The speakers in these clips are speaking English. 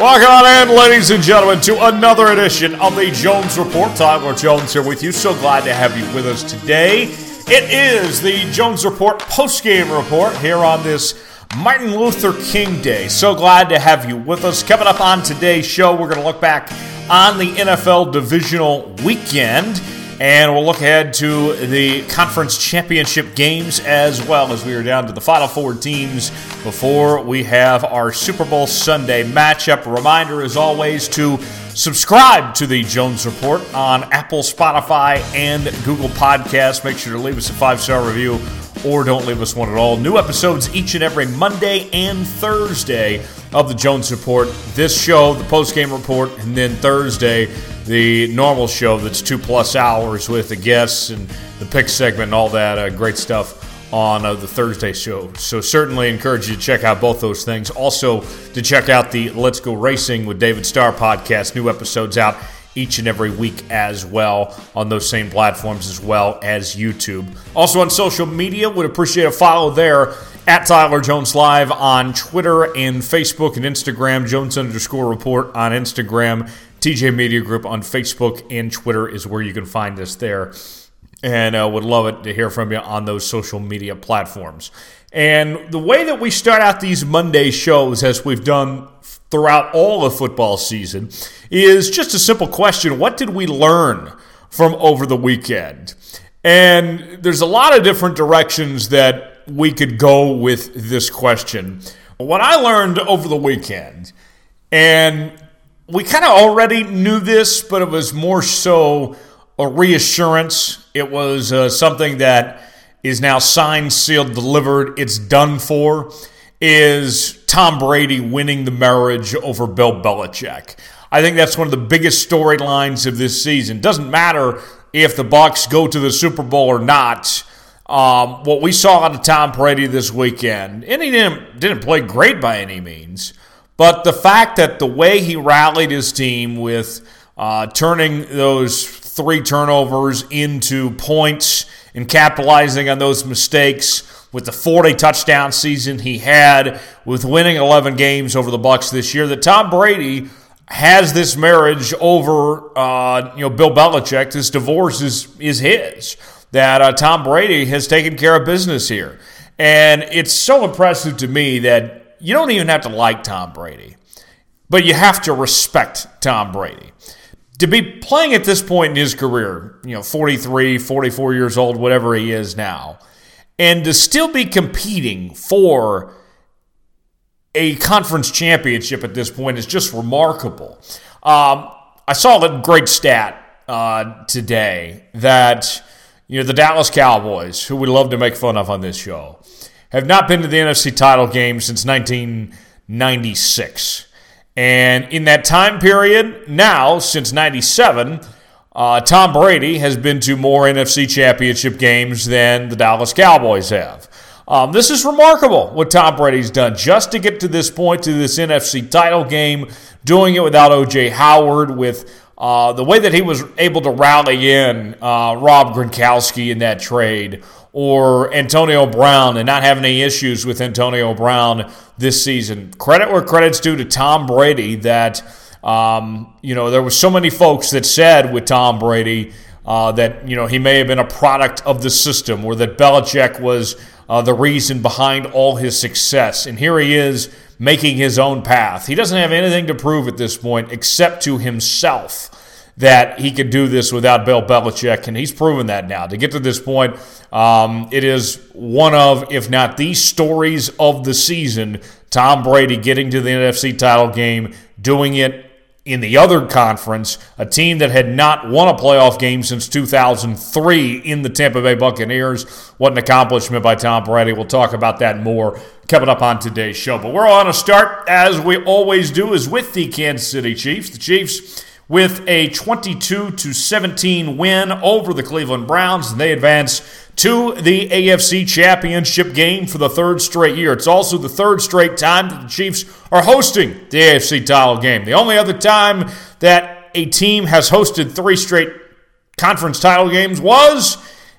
Welcome on in, ladies and gentlemen, to another edition of the Jones Report. Tyler Jones here with you. So glad to have you with us today. It is the Jones Report post-game report here on this Martin Luther King Day. So glad to have you with us. Coming up on today's show, we're going to look back on the NFL divisional weekend. And we'll look ahead to the conference championship games as well as we are down to the final four teams before we have our Super Bowl Sunday matchup. Reminder, as always, to subscribe to the Jones Report on Apple, Spotify, and Google Podcasts. Make sure to leave us a five star review or don't leave us one at all. New episodes each and every Monday and Thursday of the Jones Report. This show, the post game report, and then Thursday, the normal show that's two plus hours with the guests and the pick segment and all that uh, great stuff on uh, the Thursday show. So certainly encourage you to check out both those things. Also to check out the Let's Go Racing with David Starr podcast. New episodes out each and every week as well on those same platforms as well as YouTube. Also on social media, would appreciate a follow there at Tyler Jones Live on Twitter and Facebook and Instagram, Jones underscore report on Instagram, TJ Media Group on Facebook and Twitter is where you can find us there. And uh, would love it to hear from you on those social media platforms. And the way that we start out these Monday shows, as we've done throughout all of football season, is just a simple question What did we learn from over the weekend? And there's a lot of different directions that we could go with this question. What I learned over the weekend, and we kind of already knew this, but it was more so a reassurance. It was uh, something that is now signed, sealed, delivered. It's done for. Is Tom Brady winning the marriage over Bill Belichick? I think that's one of the biggest storylines of this season. Doesn't matter if the Bucks go to the Super Bowl or not. Um, what we saw out of Tom Brady this weekend, and he didn't didn't play great by any means, but the fact that the way he rallied his team with uh, turning those three turnovers into points and capitalizing on those mistakes with the 40 touchdown season he had with winning 11 games over the bucks this year that Tom Brady has this marriage over uh, you know Bill Belichick this divorce is is his that uh, Tom Brady has taken care of business here. And it's so impressive to me that you don't even have to like Tom Brady but you have to respect Tom Brady to be playing at this point in his career, you know, 43, 44 years old, whatever he is now, and to still be competing for a conference championship at this point is just remarkable. Um, I saw a great stat uh, today that you know the Dallas Cowboys, who we love to make fun of on this show, have not been to the NFC title game since 1996. And in that time period, now, since 97, uh, Tom Brady has been to more NFC championship games than the Dallas Cowboys have. Um, this is remarkable what Tom Brady's done just to get to this point, to this NFC title game, doing it without O.J. Howard, with uh, the way that he was able to rally in uh, Rob Gronkowski in that trade, or Antonio Brown and not having any issues with Antonio Brown this season. Credit where credit's due to Tom Brady that, um, you know, there were so many folks that said with Tom Brady uh, that, you know, he may have been a product of the system or that Belichick was uh, the reason behind all his success. And here he is making his own path. He doesn't have anything to prove at this point except to himself that he could do this without Bill Belichick, and he's proven that now. To get to this point, um, it is one of, if not the stories of the season. Tom Brady getting to the NFC title game, doing it in the other conference, a team that had not won a playoff game since 2003 in the Tampa Bay Buccaneers. What an accomplishment by Tom Brady. We'll talk about that more coming up on today's show. But we're on a start, as we always do, is with the Kansas City Chiefs. The Chiefs with a 22 to 17 win over the Cleveland Browns. And they advance to the AFC Championship game for the third straight year. It's also the third straight time that the Chiefs are hosting the AFC title game. The only other time that a team has hosted three straight conference title games was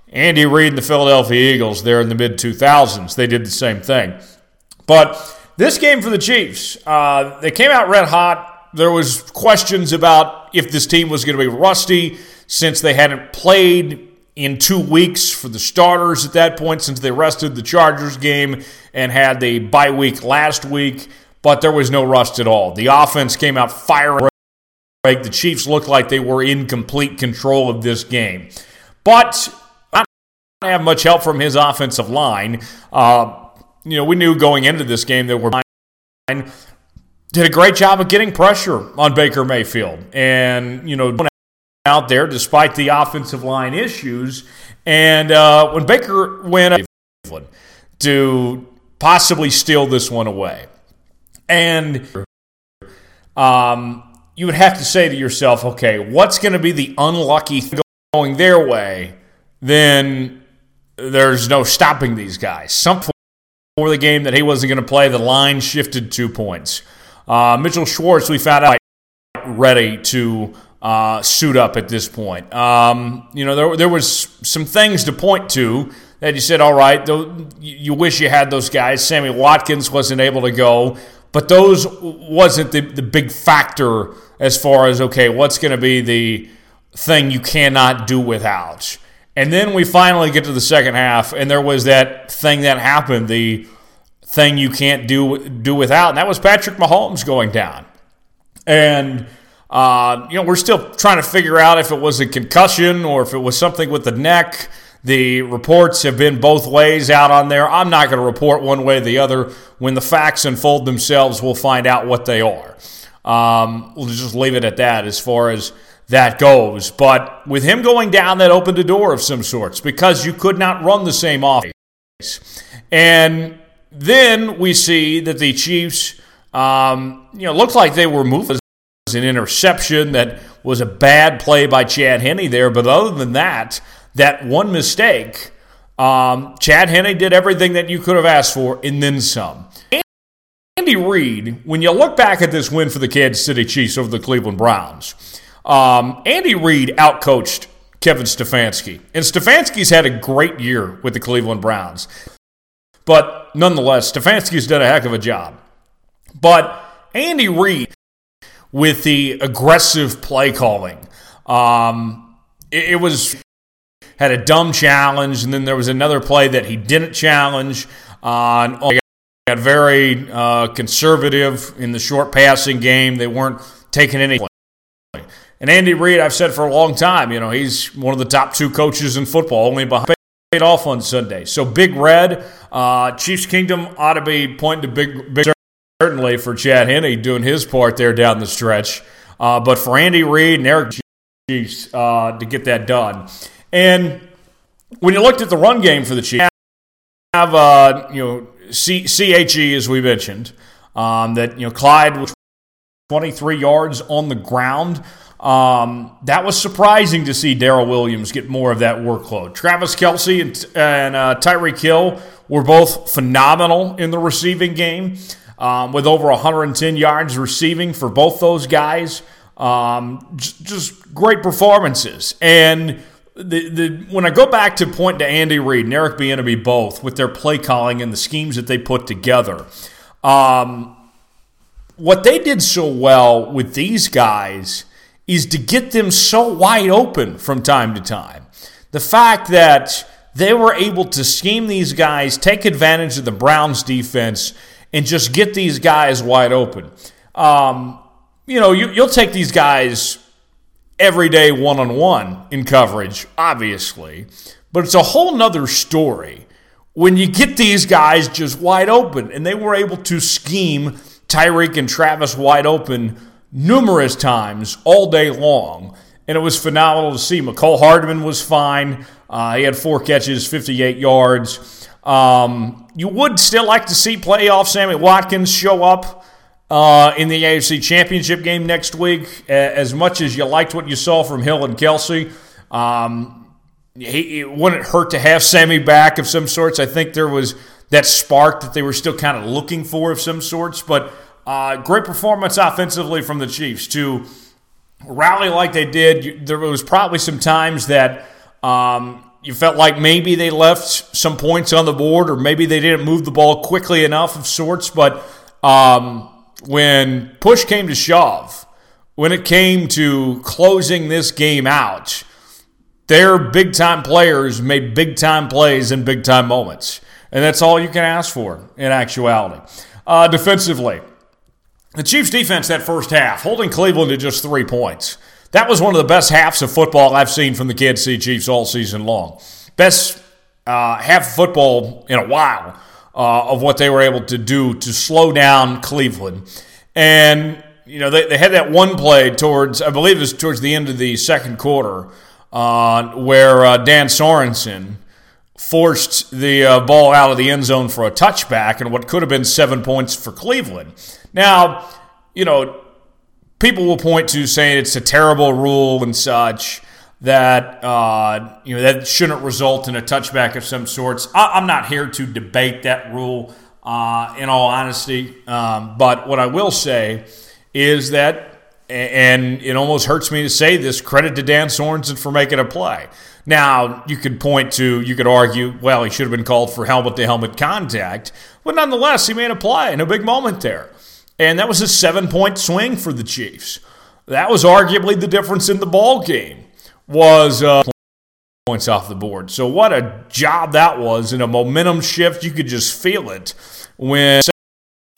Andy Reid and the Philadelphia Eagles there in the mid 2000s. They did the same thing. But this game for the Chiefs, uh, they came out red hot there was questions about if this team was going to be rusty since they hadn't played in two weeks for the starters at that point since they rested the Chargers game and had the bye week last week, but there was no rust at all. The offense came out firing. The Chiefs looked like they were in complete control of this game. But I don't have much help from his offensive line. Uh, you know, we knew going into this game that we're did a great job of getting pressure on Baker Mayfield. And, you know, out there despite the offensive line issues. And uh, when Baker went to possibly steal this one away, and um, you would have to say to yourself, okay, what's going to be the unlucky thing going their way? Then there's no stopping these guys. Some for the game that he wasn't going to play, the line shifted two points. Uh, Mitchell Schwartz, we found out ready to uh, suit up at this point. Um, you know, there, there was some things to point to that you said, all right, though, you wish you had those guys. Sammy Watkins wasn't able to go, but those wasn't the, the big factor as far as, okay, what's going to be the thing you cannot do without. And then we finally get to the second half, and there was that thing that happened, the thing you can't do do without, and that was Patrick Mahomes going down. And – uh, you know, we're still trying to figure out if it was a concussion or if it was something with the neck. The reports have been both ways out on there. I'm not going to report one way or the other. When the facts unfold themselves, we'll find out what they are. Um, we'll just leave it at that as far as that goes. But with him going down, that opened a door of some sorts because you could not run the same offense. And then we see that the Chiefs, um, you know, looked like they were moving an interception that was a bad play by Chad Henne there. But other than that, that one mistake, um, Chad Henne did everything that you could have asked for and then some. Andy Reid, when you look back at this win for the Kansas City Chiefs over the Cleveland Browns, um, Andy Reid outcoached Kevin Stefanski. And Stefanski's had a great year with the Cleveland Browns. But nonetheless, Stefanski's done a heck of a job. But Andy Reid with the aggressive play calling. Um, it, it, was had a dumb challenge, and then there was another play that he didn't challenge. On uh, got very uh, conservative in the short passing game. They weren't taking any. And Andy Reid, I've said for a long time, you know, he's one of the top two coaches in football, only behind paid off on Sunday. So Big Red, uh, Chiefs Kingdom ought to be pointing to Big Big certainly for Chad Henne doing his part there down the stretch. Uh, but for Andy Reid and Eric Chiefs uh, to get that done. And when you looked at the run game for the Chiefs, have uh, you know C- CHE as we mentioned um, that you know Clyde was 23 yards on the ground. Um, that was surprising to see Darrel Williams get more of that workload. Travis Kelce and, and uh, Tyreek Hill were both phenomenal in the receiving game um, with over 110 yards receiving for both those guys. Um, just, just great performances. And the, the, when I go back to point to Andy Reid and Eric Bieniemy both with their play calling and the schemes that they put together, um, what they did so well with these guys is to get them so wide open from time to time. The fact that they were able to scheme these guys, take advantage of the Browns defense, and just get these guys wide open. Um, you know, you, you'll take these guys every day one on one in coverage, obviously, but it's a whole nother story when you get these guys just wide open. And they were able to scheme Tyreek and Travis wide open numerous times all day long. And it was phenomenal to see. Mecole Hardman was fine. Uh, he had four catches, 58 yards. Um, you would still like to see playoff Sammy Watkins show up uh, in the AFC Championship game next week. As much as you liked what you saw from Hill and Kelce, um, he, it wouldn't hurt to have Sammy back of some sorts. I think there was that spark that they were still kind of looking for of some sorts. But uh, great performance offensively from the Chiefs to rally like they did. There was probably some times that. Um, you felt like maybe they left some points on the board or maybe they didn't move the ball quickly enough of sorts, but um, when push came to shove, when it came to closing this game out, their big time players made big time plays in big time moments. And that's all you can ask for in actuality. Uh, defensively, the Chiefs' defense that first half, holding Cleveland to just three points. That was one of the best halves of football I've seen from the Kansas City Chiefs all season long. Best uh, half of football in a while uh, of what they were able to do to slow down Cleveland. And, you know, they, they had that one play towards, I believe it was towards the end of the second quarter, uh, where uh, Dan Sorensen forced the uh, ball out of the end zone for a touchback and what could have been seven points for Cleveland. Now, you know, people will point to saying it's a terrible rule and such that uh, you know that shouldn't result in a touchback of some sorts. I, am not here to debate that rule, uh, in all honesty. Um, but what I will say is that, and it almost hurts me to say this, credit to Dan Sorensen for making a play. Now you could point to, you could argue, well, he should have been called for helmet to helmet contact, but nonetheless, he made a play in a big moment there, and that was a seven point swing for the Chiefs. That was arguably the difference in the ball game was uh, points off the board. So what a job that was in a momentum shift. You could just feel it when,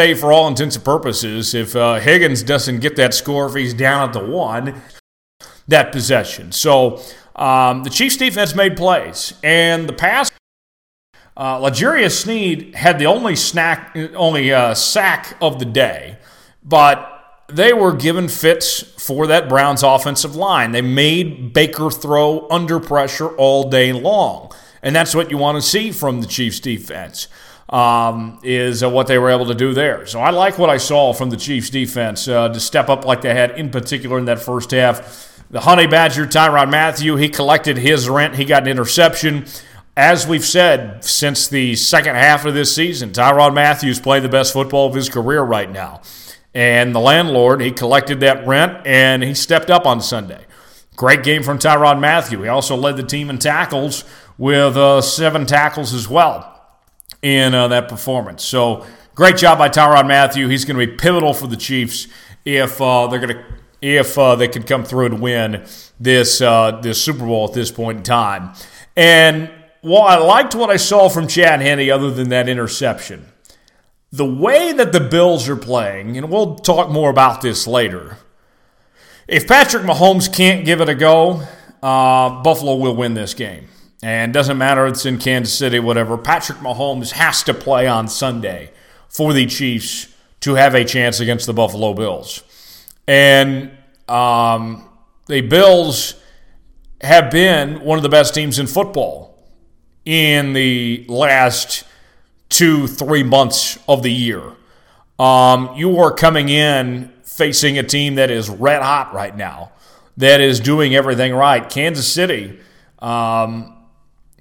say, for all intents and purposes, if uh, Higgins doesn't get that score, if he's down at the one, that possession. So um, the Chiefs defense made plays, and the pass. Uh, L'Jarius Sneed had the only snack, only uh, sack of the day, but they were given fits for that Browns offensive line. They made Baker throw under pressure all day long. And that's what you want to see from the Chiefs defense. Um, is uh, what they were able to do there. So I like what I saw from the Chiefs defense uh, to step up like they had, in particular in that first half. The Honey Badger, Tyrann Mathieu, he collected his rent. He got an interception. As we've said since the second half of this season, Tyrann Mathieu's played the best football of his career right now. And the landlord, he collected that rent and he stepped up on Sunday. Great game from Tyrann Mathieu. He also led the team in tackles with uh, seven tackles as well in uh, that performance. So great job by Tyrann Mathieu. He's going to be pivotal for the Chiefs if uh, they're going to if uh, they can come through and win this uh, this Super Bowl at this point in time. And while I liked what I saw from Chad Henne, other than that interception, the way that the Bills are playing, and we'll talk more about this later. If Patrick Mahomes can't give it a go, uh, Buffalo will win this game. And doesn't matter it's in Kansas City, whatever. Patrick Mahomes has to play on Sunday for the Chiefs to have a chance against the Buffalo Bills. And um, the Bills have been one of the best teams in football in the last two, three months of the year. Um, you are coming in facing a team that is red hot right now, that is doing everything right. Kansas City, um,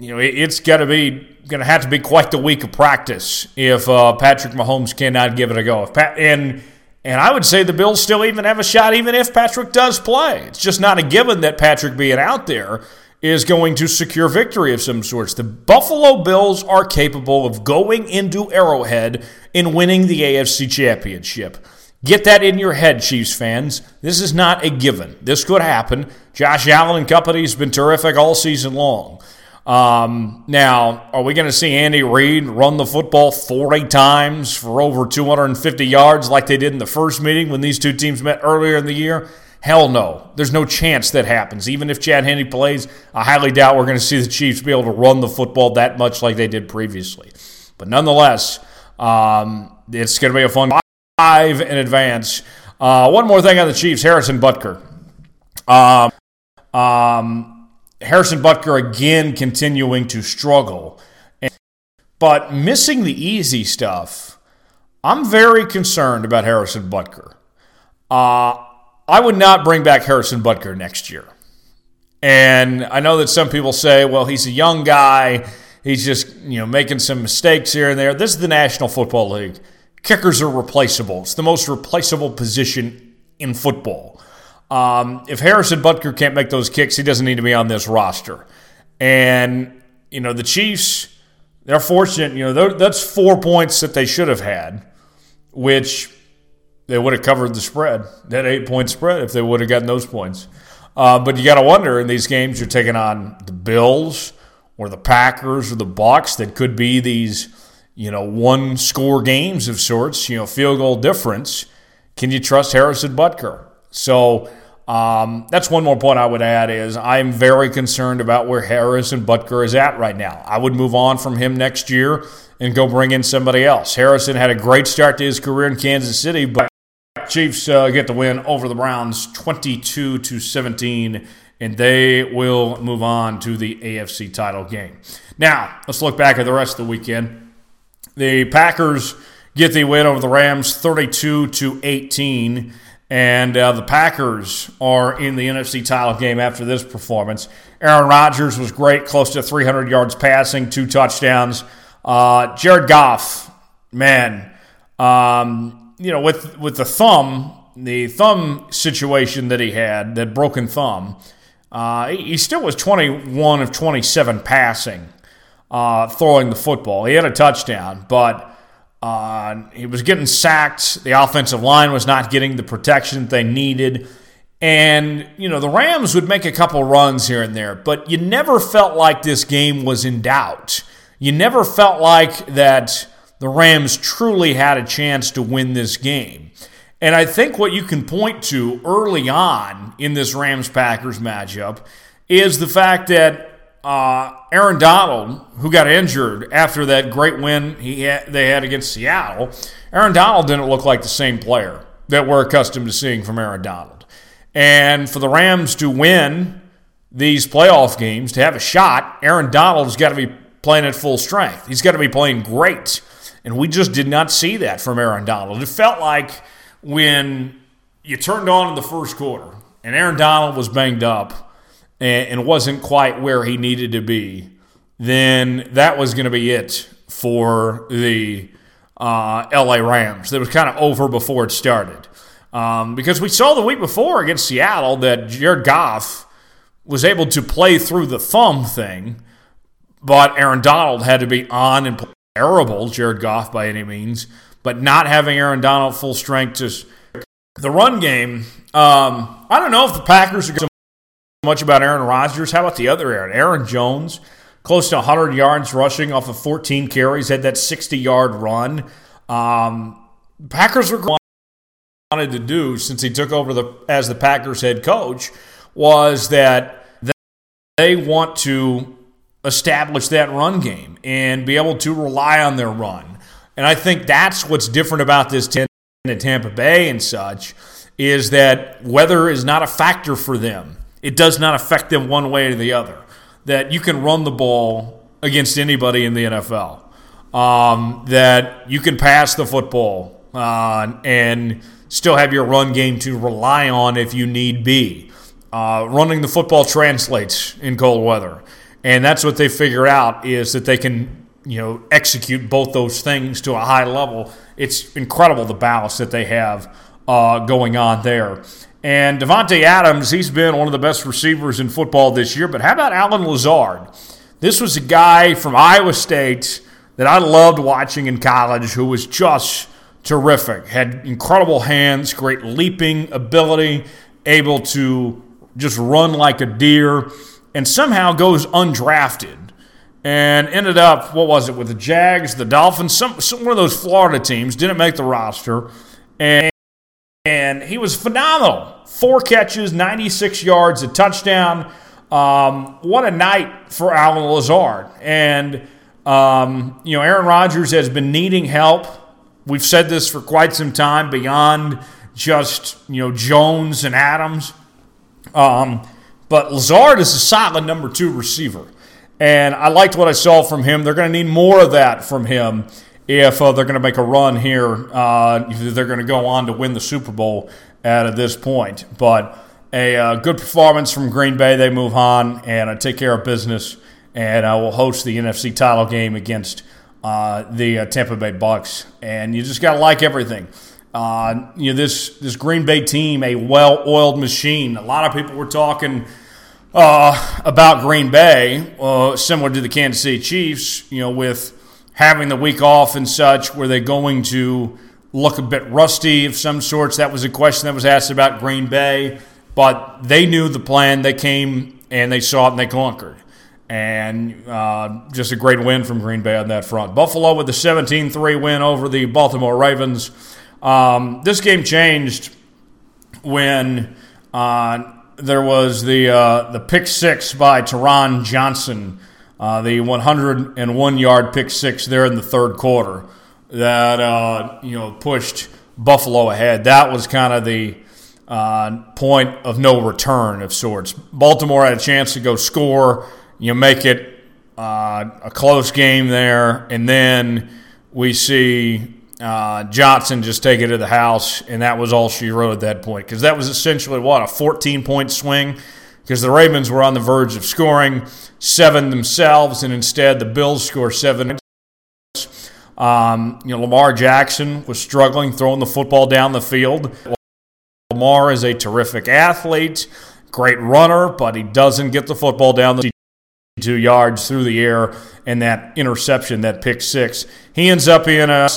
you know, it, it's got to be going to have to be quite the week of practice if uh, Patrick Mahomes cannot give it a go. Pat, and and I would say the Bills still even have a shot, even if Patrick does play. It's just not a given that Patrick being out there is going to secure victory of some sorts. The Buffalo Bills are capable of going into Arrowhead and winning the AFC Championship. Get that in your head, Chiefs fans. This is not a given. This could happen. Josh Allen and company has been terrific all season long. Um, now, are we going to see Andy Reid run the football 40 times for over 250 yards like they did in the first meeting when these two teams met earlier in the year? Hell no. There's no chance that happens. Even if Chad Henne plays, I highly doubt we're going to see the Chiefs be able to run the football that much like they did previously. But nonetheless, um, it's going to be a fun five in advance. Uh, one more thing on the Chiefs Harrison Butker. Um, um, Harrison Butker again continuing to struggle. But missing the easy stuff, I'm very concerned about Harrison Butker. Uh, I would not bring back Harrison Butker next year. And I know that some people say, well, he's a young guy. He's just, you know, making some mistakes here and there. This is the National Football League. Kickers are replaceable. It's the most replaceable position in football. Um, if Harrison Butker can't make those kicks, he doesn't need to be on this roster. And, you know, the Chiefs, they're fortunate. You know, that's four points that they should have had, which they would have covered the spread, that eight point spread, if they would have gotten those points. Uh, but you got to wonder in these games, you're taking on the Bills or the Packers or the Bucks that could be these, you know, one score games of sorts, you know, field goal difference. Can you trust Harrison Butker? So um, that's one more point I would add is I'm very concerned about where Harrison Butker is at right now. I would move on from him next year and go bring in somebody else. Harrison had a great start to his career in Kansas City, but Chiefs uh, get the win over the Browns 22 to 17 and they will move on to the AFC title game. Now, let's look back at the rest of the weekend. The Packers get the win over the Rams 32 to 18 and uh, the Packers are in the NFC title game after this performance. Aaron Rodgers was great, close to 300 yards passing, two touchdowns. Uh, Jared Goff, man, um, you know, with with the thumb, the thumb situation that he had, that broken thumb, uh, he still was 21 of 27 passing, uh, throwing the football. He had a touchdown, but uh, he was getting sacked. The offensive line was not getting the protection they needed. And, you know, the Rams would make a couple runs here and there, but you never felt like this game was in doubt. You never felt like that the Rams truly had a chance to win this game. And I think what you can point to early on in this Rams Packers matchup is the fact that uh, Aaron Donald, who got injured after that great win he had, they had against Seattle, Aaron Donald didn't look like the same player that we're accustomed to seeing from Aaron Donald. And for the Rams to win these playoff games, to have a shot, Aaron Donald's got to be playing at full strength. He's got to be playing great. And we just did not see that from Aaron Donald. It felt like when you turned on in the first quarter and Aaron Donald was banged up and, and wasn't quite where he needed to be, then that was going to be it for the uh, LA Rams. That was kind of over before it started. Um, because we saw the week before against Seattle that Jared Goff was able to play through the thumb thing, but Aaron Donald had to be on and terrible, Jared Goff by any means, but not having Aaron Donald full strength just the run game. Um, I don't know if the Packers are going much about Aaron Rodgers. How about the other Aaron? Aaron Jones, close to 100 yards rushing off of 14 carries, had that 60 yard run. Um, Packers were wanted to do since he took over the as the Packers head coach was that they want to establish that run game and be able to rely on their run. And I think that's what's different about this team in Tampa Bay and such is that weather is not a factor for them it does not affect them one way or the other. That you can run the ball against anybody in the NFL. Um, that you can pass the football uh, and still have your run game to rely on if you need be. Uh, running the football translates in cold weather, and that's what they figure out is that they can you know execute both those things to a high level. It's incredible the balance that they have uh, going on there. And Davante Adams, he's been one of the best receivers in football this year. But how about Allen Lazard? This was a guy from Iowa State that I loved watching in college who was just terrific. Had incredible hands, great leaping ability, able to just run like a deer, and somehow goes undrafted and ended up, what was it, with the Jags, the Dolphins, some, some one of those Florida teams, didn't make the roster. And and he was phenomenal. Four catches, 96 yards, a touchdown. Um, what a night for Allen Lazard. And, um, you know, Aaron Rodgers has been needing help. We've said this for quite some time beyond just, you know, Jones and Adams. Um, but Lazard is a solid number two receiver. And I liked what I saw from him. They're going to need more of that from him if uh, they're going to make a run here, uh, they're going to go on to win the Super Bowl at this point. But a uh, good performance from Green Bay. They move on and uh, take care of business, and uh, will host the NFC title game against uh, the Tampa Bay Bucks. And you just got to like everything. you know this this Green Bay team, a well-oiled machine. A lot of people were talking. about Green Bay, similar to the Kansas City Chiefs, you know, with having the week off and such, were they going to look a bit rusty of some sorts. That was a question that was asked about Green Bay, but they knew the plan. They came and they saw it and they conquered. And uh, just a great win from Green Bay on that front. Buffalo with the 17 3 win over the Baltimore Ravens. Um, this game changed when uh, there was the, uh, the pick six by Taron Johnson, uh, the 101 yard pick six there in the third quarter that uh, you know pushed Buffalo ahead. That was kind of the uh, point of no return of sorts. Baltimore had a chance to go score, you know, make it uh, a close game there, and then we see uh, Johnson just take it to the house, and that was all she wrote at that point because that was essentially what a 14 point swing because the Ravens were on the verge of scoring seven themselves, and instead the Bills score seven. Um, you know, Lamar Jackson was struggling throwing the football down the field. Lamar is a terrific athlete, great runner, but he doesn't get the football down the two yards through the air and that interception, that pick six. He ends up being a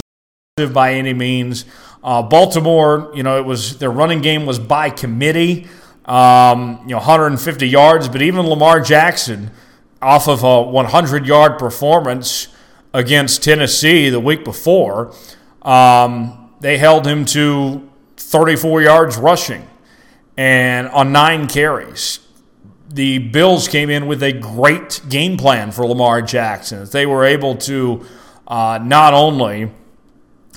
by any means. Uh, Baltimore, you know, it was their running game was by committee, um, you know, 150 yards, but even Lamar Jackson, off of a 100 yard performance against Tennessee the week before, um, they held him to 34 yards rushing and on nine carries. The Bills came in with a great game plan for Lamar Jackson. They were able to uh, not only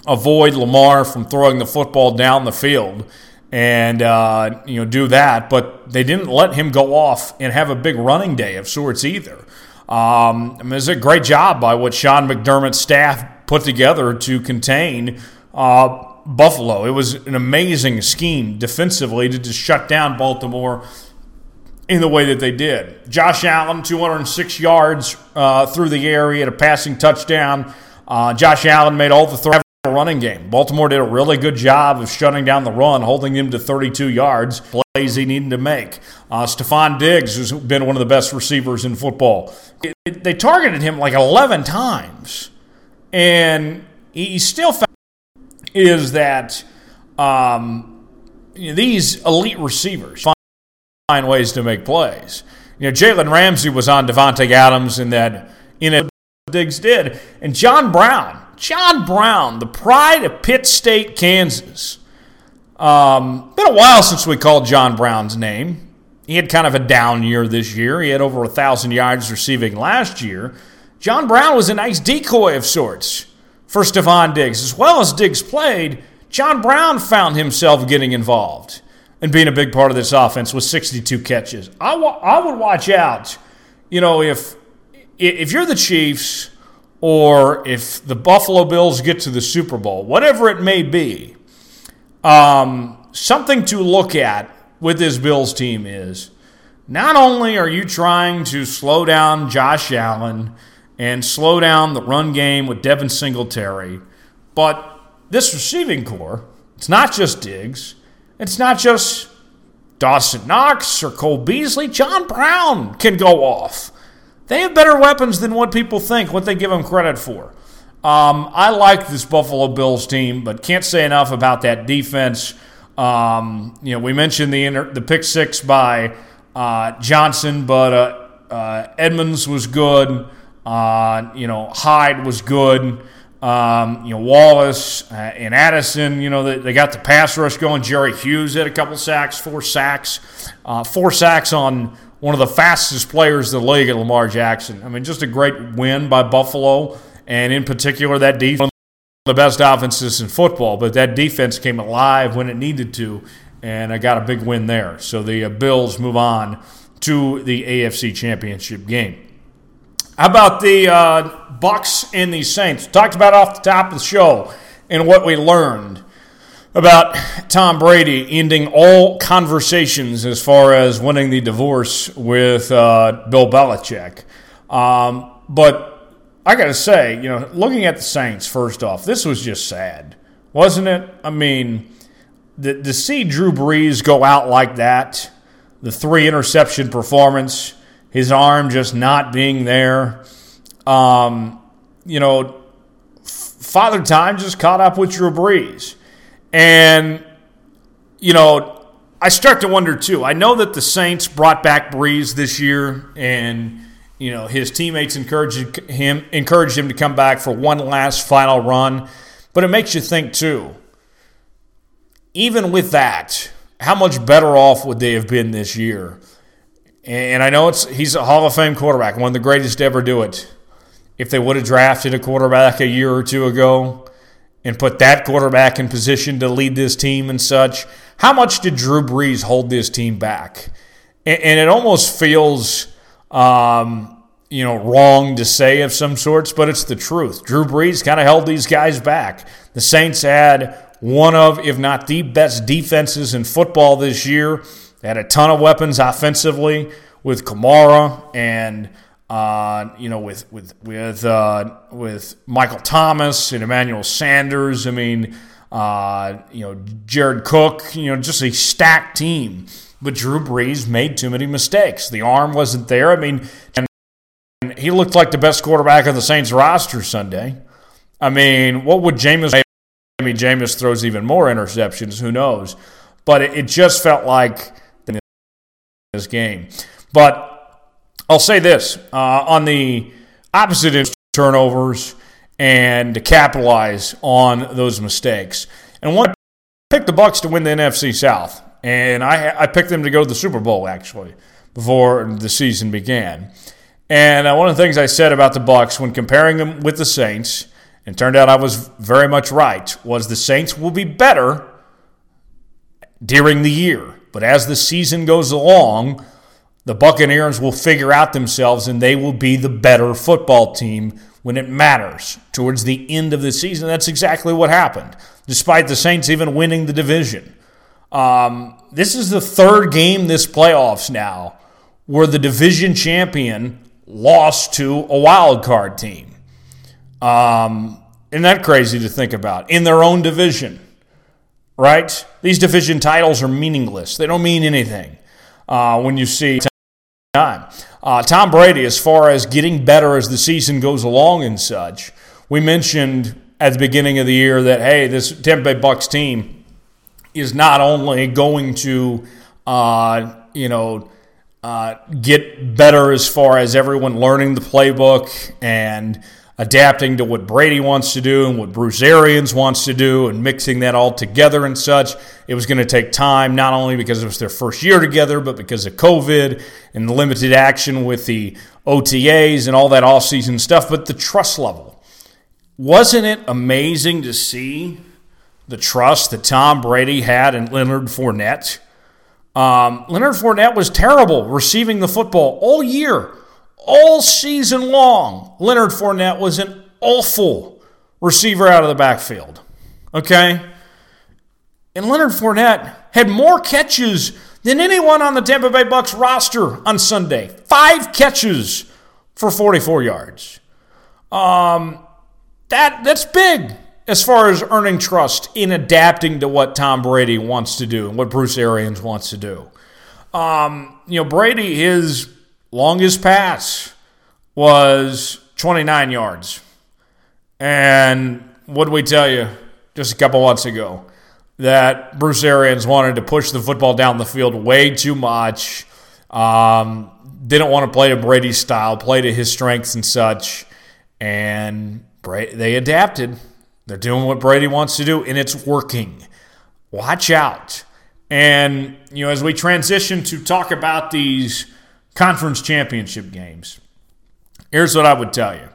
avoid Lamar from throwing the football down the field and uh, you know do that, but they didn't let him go off and have a big running day of sorts either. Um, I mean, it's a great job by what Sean McDermott's staff put together to contain uh, Buffalo. It was an amazing scheme defensively to just shut down Baltimore in the way that they did. Josh Allen, 206 yards uh, through the air. He had a passing touchdown. Uh, Josh Allen made all the throws running game. Baltimore did a really good job of shutting down the run, holding him to 32 yards, plays he needed to make. Uh, Stefon Diggs, who's been one of the best receivers in football, it, it, they targeted him like 11 times, and he still found is that um, these elite receivers find ways to make plays. You know, Jalen Ramsey was on Davante Adams in that in a Diggs did, and John Brown John Brown, the pride of Pitt State, Kansas. Um, been a while since we called John Brown's name. He had kind of a down year this year. He had over a thousand yards receiving last year. John Brown was a nice decoy of sorts for Stefon Diggs. As well as Diggs played, John Brown found himself getting involved and being a big part of this offense with 62 catches. I, I would watch out. You know, if if you're the Chiefs or if the Buffalo Bills get to the Super Bowl, whatever it may be, um, something to look at with this Bills team is not only are you trying to slow down Josh Allen and slow down the run game with Devin Singletary, but this receiving corps, it's not just Diggs, it's not just Dawson Knox or Cole Beasley. John Brown can go off. They have better weapons than what people think, what they give them credit for. Um, I like this Buffalo Bills team, but can't say enough about that defense. Um, you know, we mentioned the inter- the pick six by uh, Johnson, but uh, uh, Edmunds was good. Uh, you know, Hyde was good. Um, you know, Wallace uh, and Addison. You know, they, they, got the pass rush going. Jerry Hughes had a couple sacks, four sacks, uh, four sacks on one of the fastest players in the league at Lamar Jackson. I mean, just a great win by Buffalo, and in particular, that defense, the best offenses in football, but that defense came alive when it needed to, and I got a big win there. So the uh, Bills move on to the AFC Championship game. How about the uh, Bucks and the Saints? Talked about off the top of the show and what we learned about Tom Brady ending all conversations as far as winning the divorce with uh, Bill Belichick. Um, but I got to say, you know, looking at the Saints, first off, this was just sad, wasn't it? I mean, the, to see Drew Brees go out like that, the three interception performance, his arm just not being there, um, you know, Father Time just caught up with Drew Brees. And, you know, I start to wonder too. I know that the Saints brought back Brees this year, and, you know, his teammates encouraged him, encouraged him to come back for one last final run. But it makes you think too. Even with that, how much better off would they have been this year? And I know it's he's a Hall of Fame quarterback, one of the greatest to ever do it. If they would have drafted a quarterback a year or two ago and put that quarterback in position to lead this team and such, how much did Drew Brees hold this team back? And, it almost feels, um, you know, wrong to say of some sorts, but it's the truth. Drew Brees kind of held these guys back. The Saints had one of, if not the best defenses in football this year. They had a ton of weapons offensively with Kamara and uh, you know with with with uh, with Michael Thomas and Emmanuel Sanders. I mean, uh, you know Jared Cook. You know, just a stacked team. But Drew Brees made too many mistakes. The arm wasn't there. I mean, and he looked like the best quarterback of the Saints roster Sunday. I mean, what would Jameis? I mean, Jameis throws even more interceptions. Who knows? But it, it just felt like this game. But I'll say this uh, on the opposite end, turnovers and to capitalize on those mistakes. And one, I picked the Bucks to win the NFC South, and I I picked them to go to the Super Bowl actually before the season began. And uh, one of the things I said about the Bucks when comparing them with the Saints, and turned out I was very much right, was the Saints will be better during the year. But as the season goes along, the Buccaneers will figure out themselves and they will be the better football team when it matters towards the end of the season. That's exactly what happened, despite the Saints even winning the division. Um, this is the third game this playoffs now where the division champion lost to a wild card team. Um, isn't that crazy to think about? In their own division right? These division titles are meaningless. They don't mean anything uh, when you see time. Uh, Tom Brady, as far as getting better as the season goes along and such, we mentioned at the beginning of the year that hey, this Tampa Bay Bucks team is not only going to, uh, you know. Uh, get better as far as everyone learning the playbook and adapting to what Brady wants to do and what Bruce Arians wants to do and mixing that all together and such. It was going to take time, not only because it was their first year together, but because of COVID and the limited action with the OTAs and all that off-season stuff, but the trust level. Wasn't it amazing to see the trust that Tom Brady had in Leonard Fournette? Um, Leonard Fournette was terrible receiving the football all year all season long, Leonard Fournette was an awful receiver out of the backfield. Okay? And Leonard Fournette had more catches than anyone on the Tampa Bay Bucks roster on Sunday. Five catches for 44 yards. Um, that that's big as far as earning trust in adapting to what Tom Brady wants to do and what Bruce Arians wants to do. Um, you know, Brady, his longest pass was 29 yards. And what did we tell you just a couple months ago? That Bruce Arians wanted to push the football down the field way too much. Um, didn't want to play to Brady's style, play to his strengths and such. And they adapted. They're doing what Brady wants to do, and it's working. Watch out. And, you know, as we transition to talk about these conference championship games. Here's what I would tell you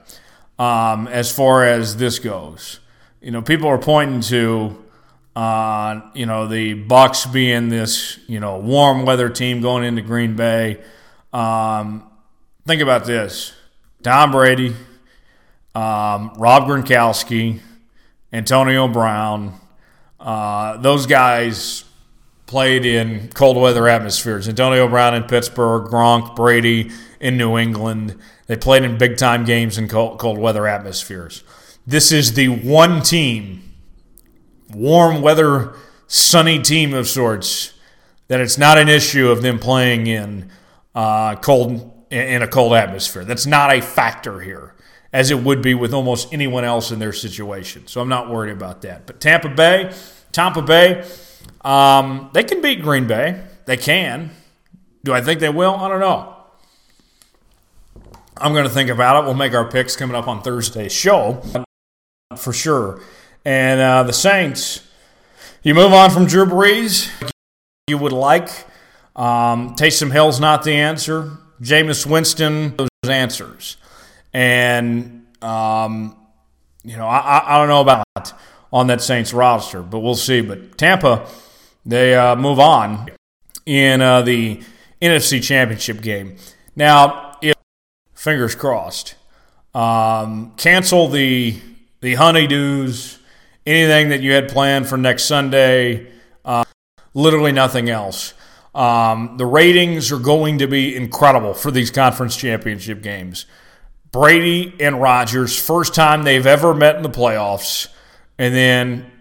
um, as far as this goes. You know, people are pointing to, uh, you know, the Bucks being this, you know, warm weather team going into Green Bay. Um, think about this: Tom Brady, um, Rob Gronkowski, Antonio Brown. Uh, those guys played in cold weather atmospheres. Antonio Brown in Pittsburgh, Gronk, Brady in New England. They played in big time games in cold, cold weather atmospheres. This is the one team, warm weather, sunny team of sorts, that it's not an issue of them playing in uh, cold in a cold atmosphere. That's not a factor here. as it would be with almost anyone else in their situation. So I'm not worried about that. But Tampa Bay, Tampa Bay, um, they can beat Green Bay. They can. Do I think they will? I don't know. I'm going to think about it. We'll make our picks coming up on Thursday's show for sure. And uh, the Saints, you move on from Drew Brees. You would like. Um, Taysom Hill's not the answer. Jameis Winston, those answers. And, um, you know, I, I don't know about on that Saints roster, but we'll see. But Tampa, they uh, move on in uh, the NFC Championship game. Now, if, fingers crossed, um, cancel the the honeydews, anything that you had planned for next Sunday, uh, literally nothing else. Um, the ratings are going to be incredible for these conference championship games. Brady and Rodgers, first time they've ever met in the playoffs, and then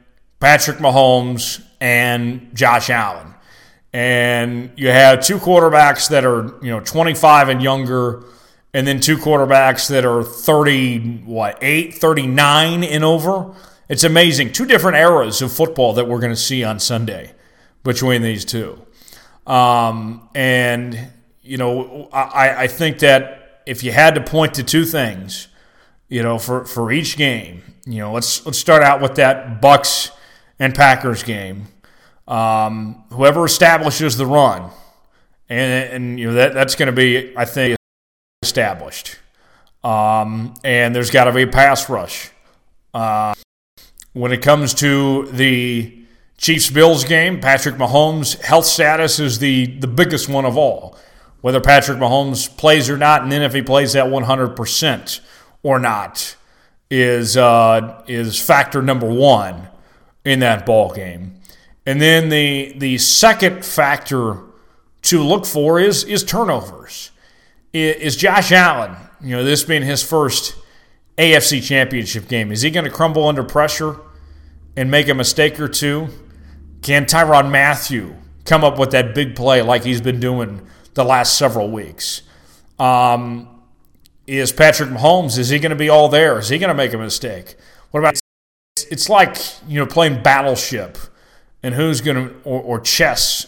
Patrick Mahomes and Josh Allen. And you have two quarterbacks that are, you know, 25 and younger, and then two quarterbacks that are 30, what, 8, 39 and over. It's amazing. Two different eras of football that we're going to see on Sunday between these two. Um, and, you know, I, I think that if you had to point to two things, you know, for, for each game, you know, let's let's start out with that Bucs and Packers game. Um, whoever establishes the run, and, and you know that that's going to be, I think, established. Um, and there's got to be a pass rush. Uh, when it comes to the Chiefs Bills game, Patrick Mahomes' health status is the, the biggest one of all. Whether Patrick Mahomes plays or not, and then if he plays at 100% or not, is, uh, is factor number one in that ball game. And then the, the second factor to look for is, is turnovers. Is Josh Allen, you know, this being his first AFC championship game, is he going to crumble under pressure and make a mistake or two? Can Tyrann Mathieu come up with that big play like he's been doing the last several weeks? Um, is Patrick Mahomes, is he going to be all there? Is he going to make a mistake? What about it's like, you know, playing battleship and who's going to, or, or, chess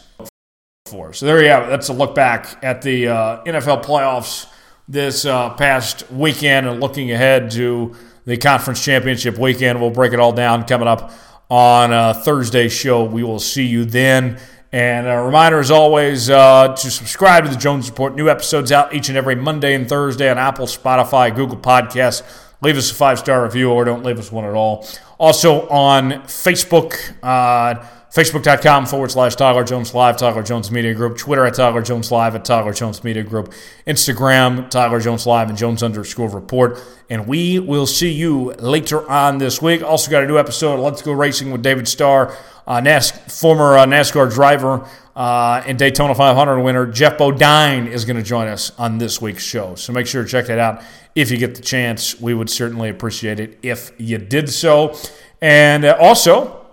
for. So there you have it. That's a look back at the uh, NFL playoffs this uh, past weekend and looking ahead to the conference championship weekend. We'll break it all down coming up on uh, Thursday's show. We will see you then. And a reminder, as always, uh, to subscribe to the Jones Report. New episodes out each and every Monday and Thursday on Apple, Spotify, Google Podcasts. Leave us a five star review or don't leave us one at all. Also on Facebook, uh, Facebook.com forward slash Tyler Jones Live, Tyler Jones Media Group, Twitter at Tyler Jones Live, at Tyler Jones Media Group, Instagram, Tyler Jones Live, and Jones underscore report. And we will see you later on this week. Also, got a new episode of Let's Go Racing with David Starr, uh, NAS- former uh, NASCAR driver uh, and Daytona 500 winner. Geoff Bodine is going to join us on this week's show. So make sure to check that out if you get the chance. We would certainly appreciate it if you did so. And uh, also,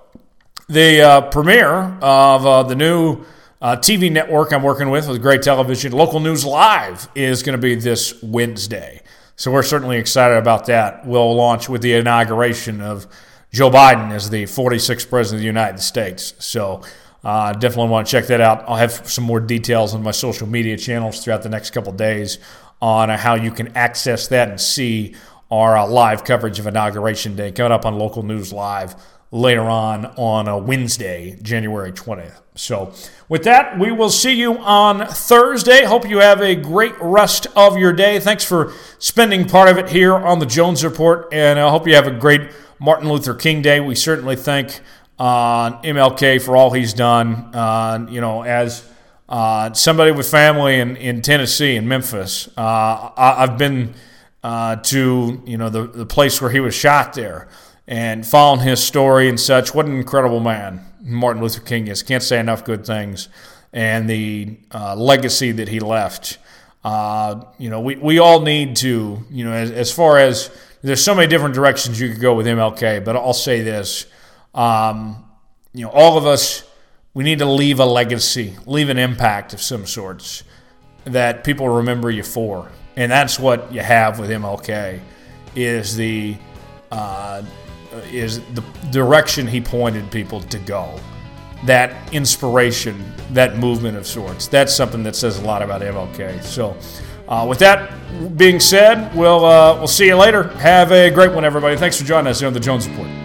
the uh, premiere of uh, the new uh, TV network I'm working with with Gray Television, Local News Live, is going to be this Wednesday. So we're certainly excited about that. We'll launch with the inauguration of Joe Biden as the 46th president of the United States. So uh, definitely want to check that out. I'll have some more details on my social media channels throughout the next couple days on how you can access that and see our uh, live coverage of Inauguration Day coming up on Local News Live later on on a Wednesday, January 20th. So, with that, we will see you on Thursday. Hope you have a great rest of your day. Thanks for spending part of it here on the Jones Report, and I hope you have a great Martin Luther King Day. We certainly thank uh, MLK for all he's done. Uh, you know, as uh, somebody with family in, in Tennessee in Memphis, uh, I, have been uh, to you know the the place where he was shot there and following his story and such. What an incredible man Martin Luther King is. Can't say enough good things. And the uh, legacy that he left. Uh, you know, we, we all need to, you know, as, as far as there's so many different directions you could go with MLK, but I'll say this. Um, you know, all of us, we need to leave a legacy, leave an impact of some sorts that people remember you for. And that's what you have with MLK is the uh, is the direction he pointed people to go. That inspiration, that movement of sorts. That's something that says a lot about MLK. So, uh, with that being said, we'll uh, we'll see you later. Have a great one, everybody. Thanks for joining us here on the Jones Report.